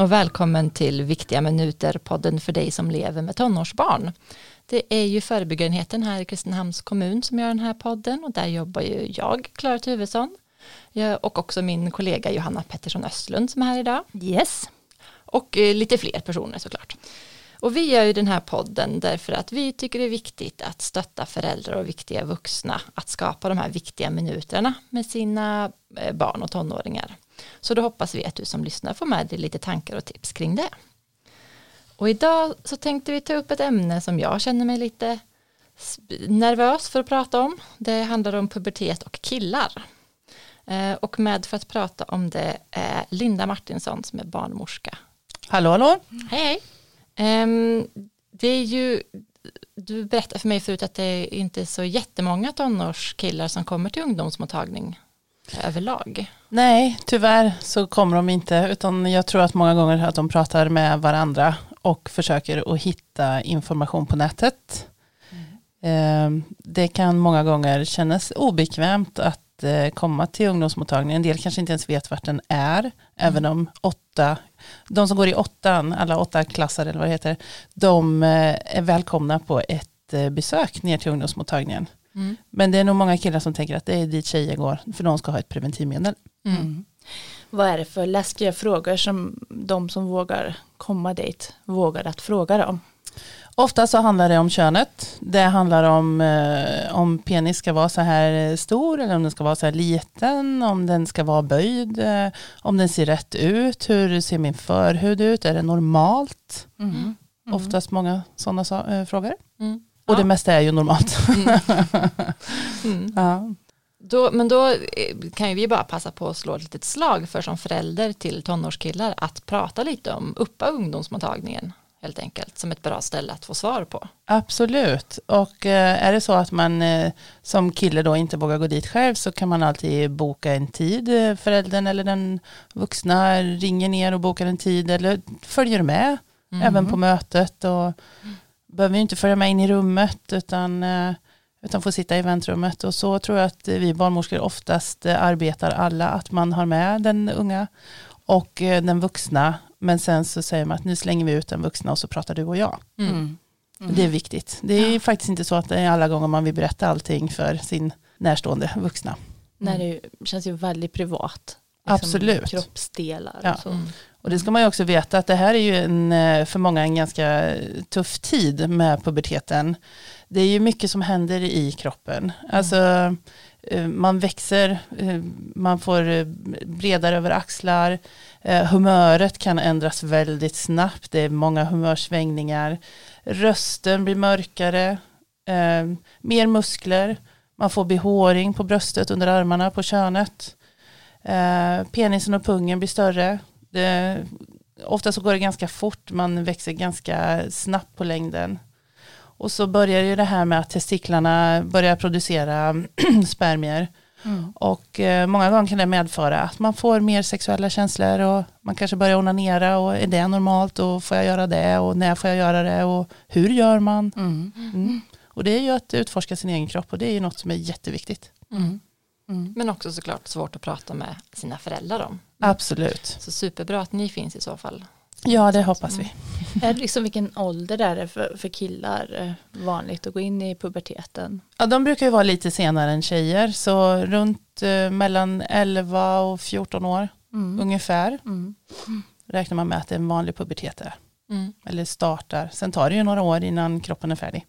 och välkommen till Viktiga minuter-podden för dig som lever med tonårsbarn. Det är ju förebyggarenheten här i Kristinehamns kommun som gör den här podden och där jobbar ju jag, Klara Tuvesson, och också min kollega Johanna Pettersson Östlund som är här idag. Yes. Och eh, lite fler personer såklart. Och vi gör ju den här podden därför att vi tycker det är viktigt att stötta föräldrar och viktiga vuxna att skapa de här viktiga minuterna med sina eh, barn och tonåringar. Så då hoppas vi att du som lyssnar får med dig lite tankar och tips kring det. Och idag så tänkte vi ta upp ett ämne som jag känner mig lite nervös för att prata om. Det handlar om pubertet och killar. Eh, och med för att prata om det är Linda Martinsson som är barnmorska. Hallå hallå. Hej hej. Ehm, det är ju, du berättade för mig förut att det är inte så jättemånga tonårskillar som kommer till ungdomsmottagning överlag. Nej, tyvärr så kommer de inte, utan jag tror att många gånger att de pratar med varandra och försöker att hitta information på nätet. Mm. Det kan många gånger kännas obekvämt att eh, komma till ungdomsmottagningen. En del kanske inte ens vet vart den är, mm. även om åtta, de som går i åttan, alla åtta klasser eller vad det heter, de eh, är välkomna på ett eh, besök ner till ungdomsmottagningen. Mm. Men det är nog många killar som tänker att det är dit tjejer går, för de ska ha ett preventivmedel. Mm. mm. Vad är det för läskiga frågor som de som vågar komma dit vågar att fråga dem? Ofta så handlar det om könet. Det handlar om eh, om penis ska vara så här stor eller om den ska vara så här liten, om den ska vara böjd, eh, om den ser rätt ut, hur ser min förhud ut, är det normalt? Mm. Mm. Oftast många sådana äh, frågor. Mm. Och det mesta är ju normalt. Mm. ja. Då, men då eh, kan ju vi bara passa på att slå ett litet slag för som förälder till tonårskillar att prata lite om uppa ungdomsmottagningen helt enkelt som ett bra ställe att få svar på. Absolut, och eh, är det så att man eh, som kille då inte vågar gå dit själv så kan man alltid boka en tid. Föräldern eller den vuxna ringer ner och bokar en tid eller följer med mm. även på mötet och mm. behöver inte följa med in i rummet utan utan får sitta i väntrummet. Och så tror jag att vi barnmorskor oftast arbetar alla, att man har med den unga och eh, den vuxna. Men sen så säger man att nu slänger vi ut den vuxna och så pratar du och jag. Mm. Mm. mm. Det är viktigt. Det är ja. faktiskt inte så att det är alla gånger man vill berätta allting för sin närstående vuxna. Nej, det känns ju väldigt privat. Liksom Absolut. Kroppsdelar ja. och så. Och det ska man ju också veta att det här är ju en, eh, för många en ganska tuff tid med puberteten det är ju mycket som händer i kroppen. Mm. Alltså, eh, man växer, eh, man får bredare över axlar, humöret kan ändras väldigt snabbt, det är många humörsvängningar, rösten blir mörkare, mer muskler, man får behåring på bröstet, under armarna, på könet, penisen och pungen blir större, det, ofta så går det ganska fort, man växer ganska snabbt på längden. Och så börjar ju det här med att testiklarna börjar producera spermier. Mm. Och eh, många gånger kan det medföra att man får mer sexuella känslor och man kanske börjar onanera och är det normalt och får jag göra det och när får jag göra det och hur gör man? Mm. Mm. Och det är ju att utforska sin egen kropp och det är ju något som är jätteviktigt. Mm. Mm. Men också såklart svårt att prata med sina föräldrar om. Absolut. Så superbra att ni finns i så fall. Ja, det hoppas vi. Mm. Är det liksom vilken ålder är det för, för killar eh, vanligt att gå in i puberteten? Ja, de brukar ju vara lite senare än tjejer, så runt eh, mellan 11 och 14 år mm. ungefär mm. räknar man med att det är en vanlig pubertet är. Mm. Eller startar. Sen tar det ju några år innan kroppen är färdig.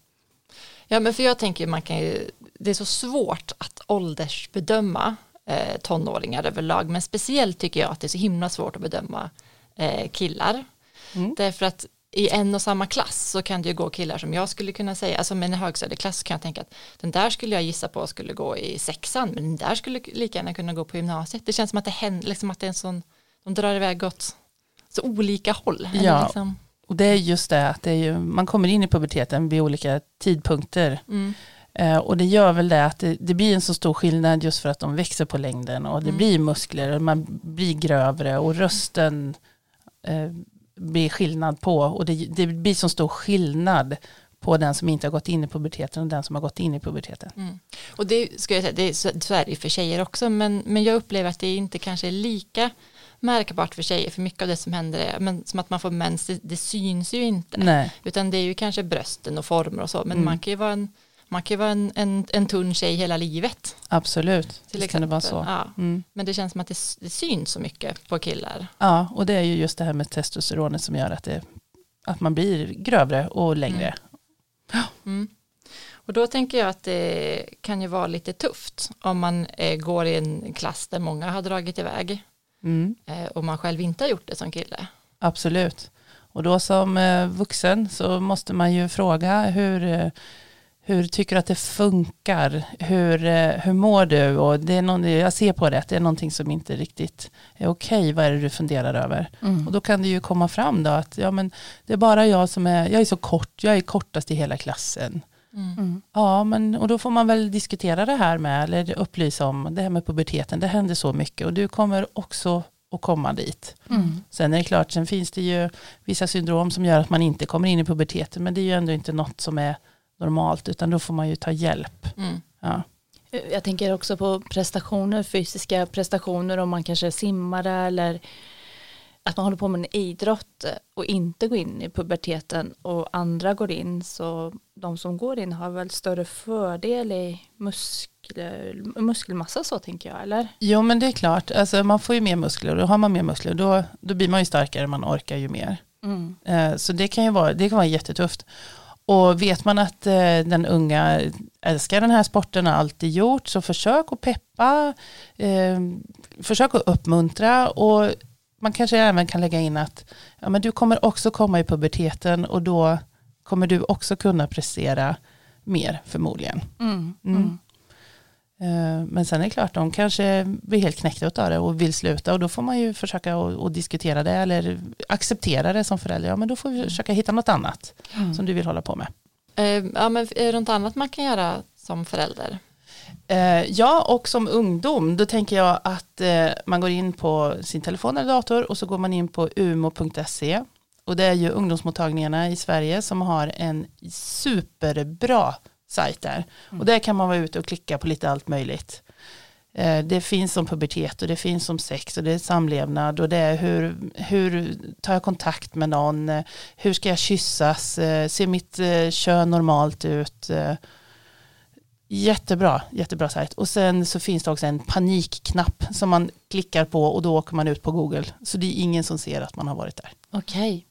Ja, men för jag tänker man kan ju, det är så svårt att åldersbedöma eh, tonåringar överlag, men speciellt tycker jag att det är så himla svårt att bedöma eh, killar. Mm. Därför att i en och samma klass så kan det ju gå killar som jag skulle kunna säga, alltså med en högstadieklass kan jag tänka att den där skulle jag gissa på skulle gå i sexan, men den där skulle lika gärna kunna gå på gymnasiet. Det känns som att det händer, liksom att det är en sån, de drar iväg åt så olika håll. Ja, liksom. och det är just det att det är ju, man kommer in i puberteten vid olika tidpunkter. Mm. Eh, och det gör väl det att det, det, blir en så stor skillnad just för att de växer på längden och det mm. blir muskler och man blir grövre och rösten eh, blir skillnad på och det, det blir så stor skillnad på den som inte har gått in i puberteten och den som har gått in i puberteten. Mm. Och det ska jag säga, det är, så är det för tjejer också, men, men jag upplever att det inte kanske är lika märkbart för tjejer, för mycket av det som händer är men som att man får mens, det, det syns ju inte. Nej, Utan det är ju kanske brösten och former och så, men Mm. man kan ju vara en, man kan ju vara en, en, en tunn tjej hela livet. absolut. Till Visst kan det vara så. Ja. Mm. Men det känns som att det, det syns så mycket på killar. Ja, och det är ju just det här med testosteronet som gör att, det, att man blir grövre och längre. Mm. Och då tänker jag att det kan ju vara lite tufft om man eh, går i en klass där många har dragit iväg Mm. eh, och man själv inte har gjort det som kille. Absolut. Och då som eh, vuxen så måste man ju fråga hur, eh, hur tycker du att det funkar? Hur, eh, hur mår du? Och det är någon, jag ser på det att det är någonting som inte riktigt är okej. Vad är det du funderar över? Mm. Och då kan det ju komma fram då att ja, men det är bara jag som är, jag är så kort, jag är kortast i hela klassen. Mm. Mm. Ja, men och då får man väl diskutera det här med, eller upplysa om det här med puberteten. Det händer så mycket och du kommer också att komma dit. Mm. Sen är det klart, sen finns det ju vissa syndrom som gör att man inte kommer in i puberteten, men det är ju ändå inte något som är normalt, utan då får man ju ta hjälp. Mm. Ja, Jag tänker också på prestationer, fysiska prestationer om man kanske är simmare eller att man håller på med en idrott och inte går in i puberteten och andra går in så de som går in har väl större fördel i muskler, muskelmassa så tänker jag eller? Jo, men det är klart, alltså, man får ju mer muskler och då har man mer muskler, då, då blir man ju starkare, man orkar ju mer. Mm. Eh, Så det kan ju vara, det kan vara jättetufft. Och vet man att eh, den unga älskar den här sporten och alltid gjort, så försök att peppa, eh, försök att uppmuntra och man kanske även kan lägga in att ja, men du kommer också komma i puberteten och då kommer du också kunna prestera mer förmodligen. Mm. Mm. Eh, Men sen är det klart, de kanske blir helt knäckta av det och vill sluta och då får man ju försöka att diskutera det eller acceptera det som förälder. Ja, men då får vi försöka hitta något annat Mm. som du vill hålla på med. Eh, ja, men är det något annat man kan göra som förälder? Eh, Ja, och som ungdom, då tänker jag att man går in på sin telefon eller dator och så går man in på umo.se. Och det är ju ungdomsmottagningarna i Sverige som har en superbra sajt där. Och där kan man vara ute och klicka på lite allt möjligt. Eh, Det finns som pubertet och det finns som sex och det är samlevnad och det är hur, hur tar jag kontakt med någon, hur ska jag kyssas, Eh, ser mitt eh, kön normalt ut, Jättebra, jättebra sajt. Och sen så finns det också en panikknapp som man klickar på och då åker man ut på Google. Så det är ingen som ser att man har varit där. Okej,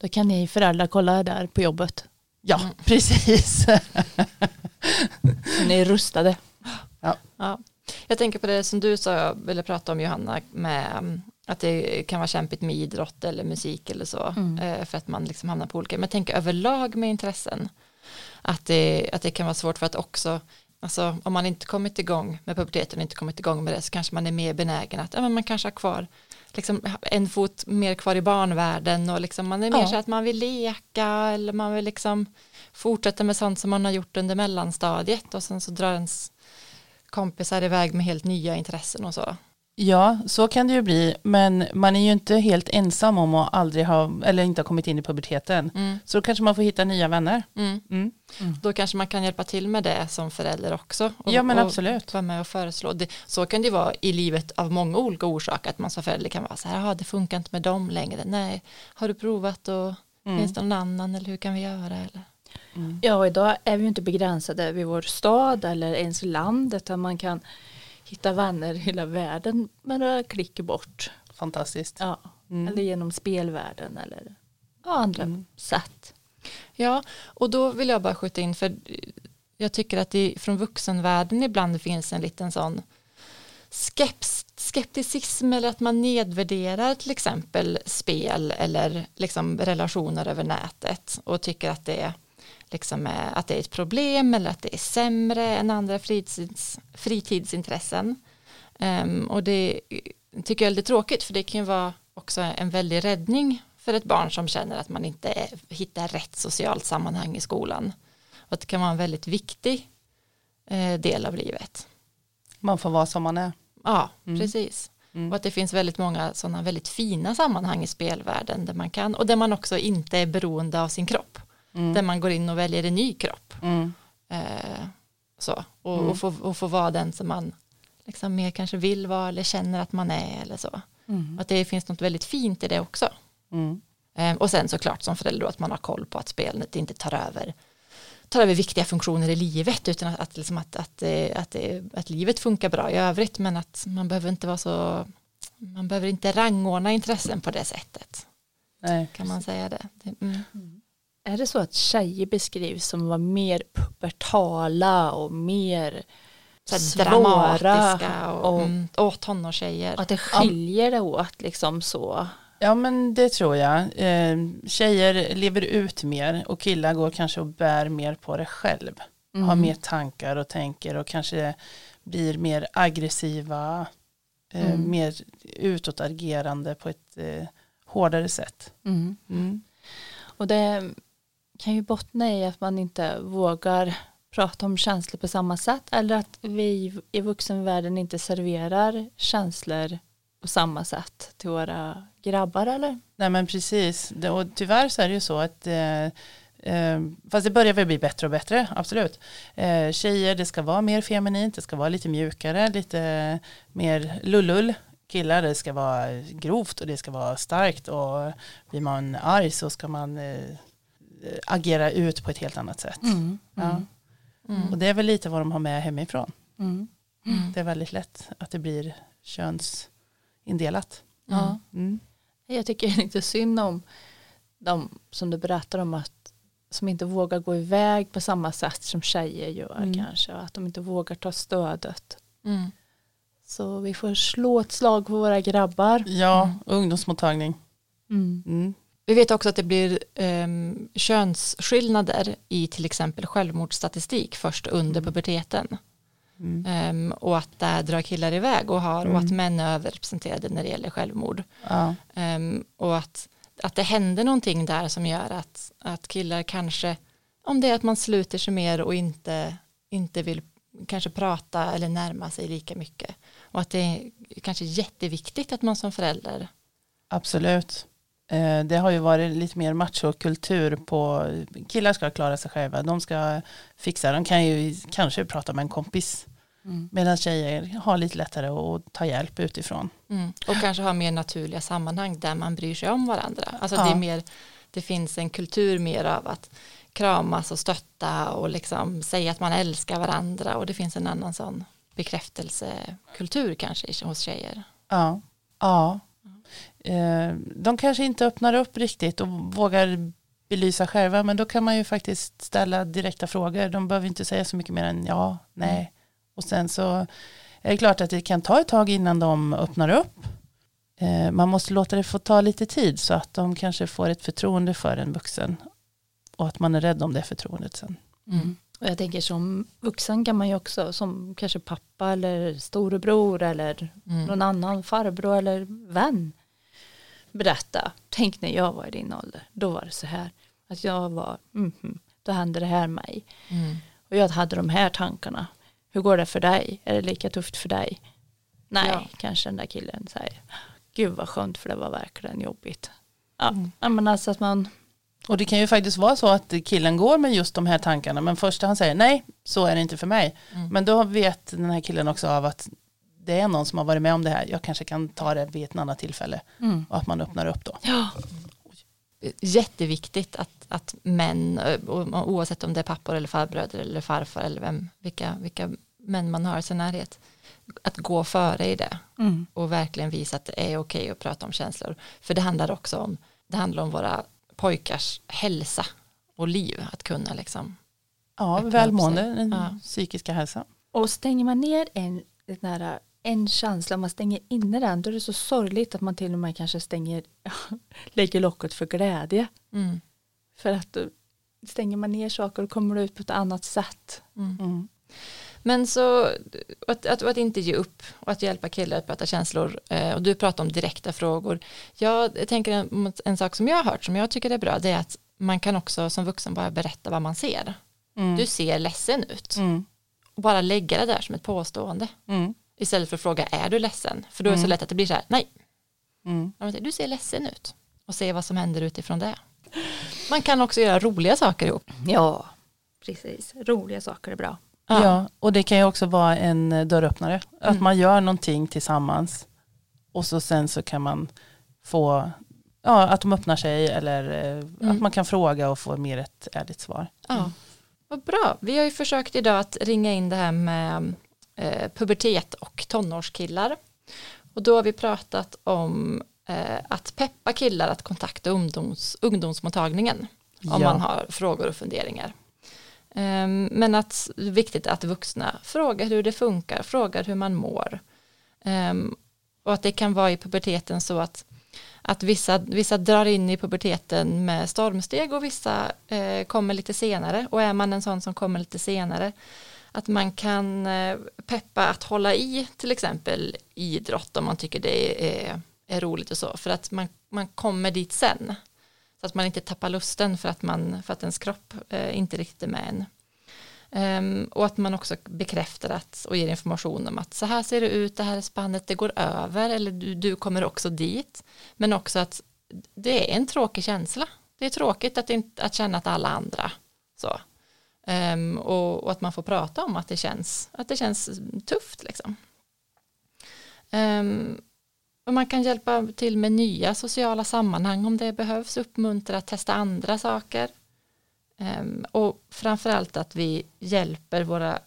då kan ni föräldrar kolla där på jobbet. Ja, Mm. precis. Ni är rustade. Ja. Jag tänker på det som du sa, ville prata om Johanna, med um, att det kan vara kämpigt med idrott eller musik eller så, Mm. eh, för att man liksom hamnar på olika, men tänker överlag med intressen, att det, att det kan vara svårt för att också, alltså om man inte kommit igång med puberteten och inte kommit igång med det så kanske man är mer benägen att, ja men man kanske har kvar liksom en fot mer kvar i barnvärlden och liksom man är mer Ja. så att man vill leka eller man vill liksom fortsätta med sånt som man har gjort under mellanstadiet och sen så drar ens kompisar iväg med helt nya intressen och så. Ja, så kan det ju bli. Men man är ju inte helt ensam om att aldrig ha, eller inte ha kommit in i puberteten. Mm. Så då kanske man får hitta nya vänner. Mm. Mm. Då kanske man kan hjälpa till med det som förälder också. Och, Ja, men och absolut. Vara med och föreslå. Det, så kan det ju vara i livet av många olika orsaker. Att man som förälder kan vara så här, "Jaha, det funkar inte med dem längre. Nej, har du provat och Mm. finns det någon annan eller hur kan vi göra? Eller? Mm. Ja, och idag är vi ju inte begränsade vid vår stad eller ens land utan man kan hitta vänner i hela världen med några klick bort. Fantastiskt. Ja. Mm. Eller genom spelvärlden eller ja, andra Mm. sätt. Ja, och då vill jag bara skjuta in för jag tycker att det från vuxenvärlden ibland finns en liten sån skeps, skepticism eller att man nedvärderar till exempel spel eller liksom relationer över nätet och tycker att det är liksom är, att det är ett problem eller att det är sämre än andra fritids, fritidsintressen. Ehm, och det tycker jag är lite tråkigt för det kan ju vara också en väldig räddning för ett barn som känner att man inte hittar rätt socialt sammanhang i skolan. Och att det kan vara en väldigt viktig eh, del av livet. Man får vara som man är. Ja, Mm. precis. Mm. Och att det finns väldigt många sådana väldigt fina sammanhang i spelvärlden där man kan och där man också inte är beroende av sin kropp. Mm. Där man går in och väljer en ny kropp. Mm. Eh, så. Och, Mm. och, få, och få vara den som man liksom mer kanske vill vara eller känner att man är eller så. Mm. Att det finns något väldigt fint i det också. Mm. Eh, och sen såklart som förälder då att man har koll på att spelandet inte tar över tar över viktiga funktioner i livet utan att, att, liksom att, att, eh, att, det- att livet funkar bra i övrigt men att man behöver inte vara så man behöver inte rangordna intressen på det sättet Nej. kan man säga det. det mm. Är det så att tjejer beskrivs som var mer pubertala och mer så svåra dramatiska och, och- mm, och tonårstjejer. att det skiljer det åt liksom så? Ja men det tror jag. Eh, tjejer lever ut mer och killar går kanske och bär mer på det själv. Mm. Har mer tankar och tänker och kanske blir mer aggressiva, eh, Mm. mer utåtagerande på ett eh, hårdare sätt. Mm. Mm. Och det kan ju bottna i att man inte vågar prata om känslor på samma sätt eller att vi i vuxenvärlden inte serverar känslor på samma sätt till våra grabbar eller? Nej men precis, och tyvärr så är det ju så att eh, eh, fast det börjar väl bli bättre och bättre, absolut. Eh, tjejer, det ska vara mer feminint, det ska vara lite mjukare, lite mer lullull. Killar, det ska vara grovt och det ska vara starkt och blir man arg så ska man eh, agera ut på ett helt annat sätt. Mm. Ja. Mm. Och det är väl lite vad de har med hemifrån. Mm. Mm. Det är väldigt lätt att det blir könsindelat. Ja. Mm. Jag tycker lite synd om de som du berättar om att som inte vågar gå iväg på samma sätt som tjejer gör Mm. kanske och att de inte vågar ta stödet. Mm. Så vi får slå ett slag på våra grabbar. Ja, Mm. ungdomsmottagning. Mm. Mm. Vi vet också att det blir um, könsskillnader i till exempel självmordsstatistik först under Mm. puberteten. Mm. Ehm, och att där drar killar iväg och har och att Mm. män är överrepresenterade när det gäller självmord. Ja. Ehm, och att, att det händer någonting där som gör att, att killar kanske, om det är att man sluter sig mer och inte, inte vill kanske prata eller närma sig lika mycket. Och att det är kanske jätteviktigt att man som förälder, Absolut. Eh, Det har ju varit lite mer machokultur på killar ska klara sig själva. De ska fixa, de kan ju kanske prata med en kompis. Mm. Medan tjejer har lite lättare att ta hjälp utifrån. mm, och kanske ha mer naturliga sammanhang där man bryr sig om varandra. Alltså Ja. det, är mer, det finns en kultur mer av att kramas och stötta och liksom säga att man älskar varandra och det finns en annan sån bekräftelsekultur kanske hos tjejer. Ja. ja. Eh, De kanske inte öppnar upp riktigt och vågar belysa själva. Men då kan man ju faktiskt ställa direkta frågor. De behöver inte säga så mycket mer än ja, nej. Och sen så är det klart att det kan ta ett tag innan de öppnar upp. Eh, Man måste låta det få ta lite tid så att de kanske får ett förtroende för en vuxen. Och att man är rädd om det förtroendet sen. Mm. Och jag tänker som vuxen kan man ju också som kanske pappa eller storebror eller Mm. någon annan farbror eller vän berätta. Tänk när jag var i din ålder, då var det så här. Att jag var, mhm, då hände det här mig. Mm. Och jag hade de här tankarna. Hur går det för dig? Är det lika tufft för dig? Nej, Ja. kanske den där killen säger. Gud vad skönt för det var verkligen jobbigt. Ja, Mm. men alltså att man, Och det kan ju faktiskt vara så att killen går med just de här tankarna. Men först han säger nej, så är det inte för mig. Mm. Men då vet den här killen också av att det är någon som har varit med om det här. Jag kanske kan ta det vid ett annat tillfälle. mm. Och att man öppnar upp då. ja, jätteviktigt att, att män, eh, oavsett om det är pappor eller farbröder eller farfar eller vem, vilka, vilka män man har i sin närhet, att gå före i det mm. och verkligen visa att det är okej att prata om känslor. För det handlar också om, det handlar om våra pojkars hälsa och liv, att kunna liksom, Ja, välmående, den Ja. psykiska hälsan. Och stänger man ner en, den här, en känsla, man stänger inne den, då är det så sorgligt att man till och med kanske stänger, lägger locket för glädje. mm, För att då stänger man ner saker och kommer ut på ett annat sätt. mm. Mm. Men så att, att, att inte ge upp och att hjälpa killar att prata känslor eh, och du pratar om direkta frågor. Jag tänker en, en sak som jag har hört som jag tycker är bra det är att man kan också som vuxen bara berätta vad man ser. Mm. Du ser ledsen ut Mm. och bara lägga det där som ett påstående Mm. Istället för att fråga är du ledsen för då är det så Mm. lätt att det blir så här nej Mm. Ja, Du ser ledsen ut och se vad som händer utifrån det. Man kan också göra roliga saker ihop. Ja, precis. Roliga saker är bra. Ja. och det kan ju också vara en dörröppnare. Att Mm. man gör någonting tillsammans. och så sen så kan man få ja, att de öppnar sig eller eh, Mm. att man kan fråga och få mer ett ärligt svar. Ja, vad bra. Vi har ju försökt idag att ringa in det här med eh, pubertet och tonårskillar. Och då har vi pratat om eh, att peppa killar att kontakta ungdoms, ungdomsmottagningen om Ja. man har frågor och funderingar. Ehm, men att det är viktigt att vuxna frågar hur det funkar, frågar hur man mår. Ehm, och att det kan vara i puberteten så att att vissa, vissa drar in i puberteten med stormsteg och vissa eh, kommer lite senare och är man en sån som kommer lite senare att man kan eh, peppa att hålla i till exempel idrott om man tycker det är, är roligt och så för att man, man kommer dit sen så att man inte tappar lusten för att, man, för att ens kropp eh, inte riktigt är med än. Um, ehm, och att man också bekräftar att, och ger information om att så här ser det ut, det här är spannet, det går över eller du, du kommer också dit. Men också att det är en tråkig känsla. Det är tråkigt att, inte, att känna att alla andra så. Um, och, och att man får prata om att det känns, att det känns tufft liksom. Um, och man kan hjälpa till med nya sociala sammanhang om det behövs, uppmuntra att testa andra saker. Um, och framförallt att vi hjälper våra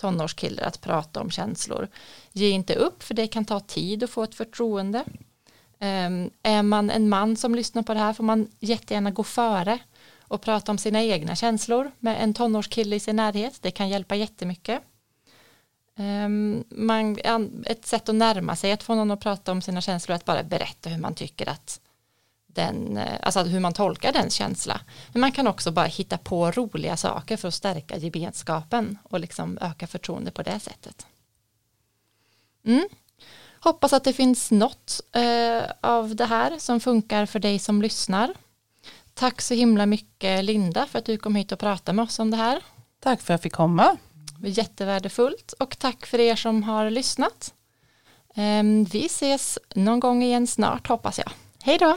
tonårskillar att prata om känslor. Ge inte upp för det kan ta tid att få ett förtroende. Um, är man en man som lyssnar på det här får man jättegärna gå före och prata om sina egna känslor med en tonårskille i sin närhet. Det kan hjälpa jättemycket. Ehm, man, ett sätt att närma sig att få någon att prata om sina känslor är att bara berätta hur man tycker att den, eh, alltså hur man tolkar den känsla. Men man kan också bara hitta på roliga saker för att stärka gemenskapen och liksom öka förtroende på det sättet. Mm. Hoppas att det finns något eh, av det här som funkar för dig som lyssnar. Tack så himla mycket Linda för att du kom hit och pratade med oss om det här. Tack för att jag fick komma. Det var jättevärdefullt och tack för er som har lyssnat. Ehm, Vi ses någon gång igen snart hoppas jag. Hej då!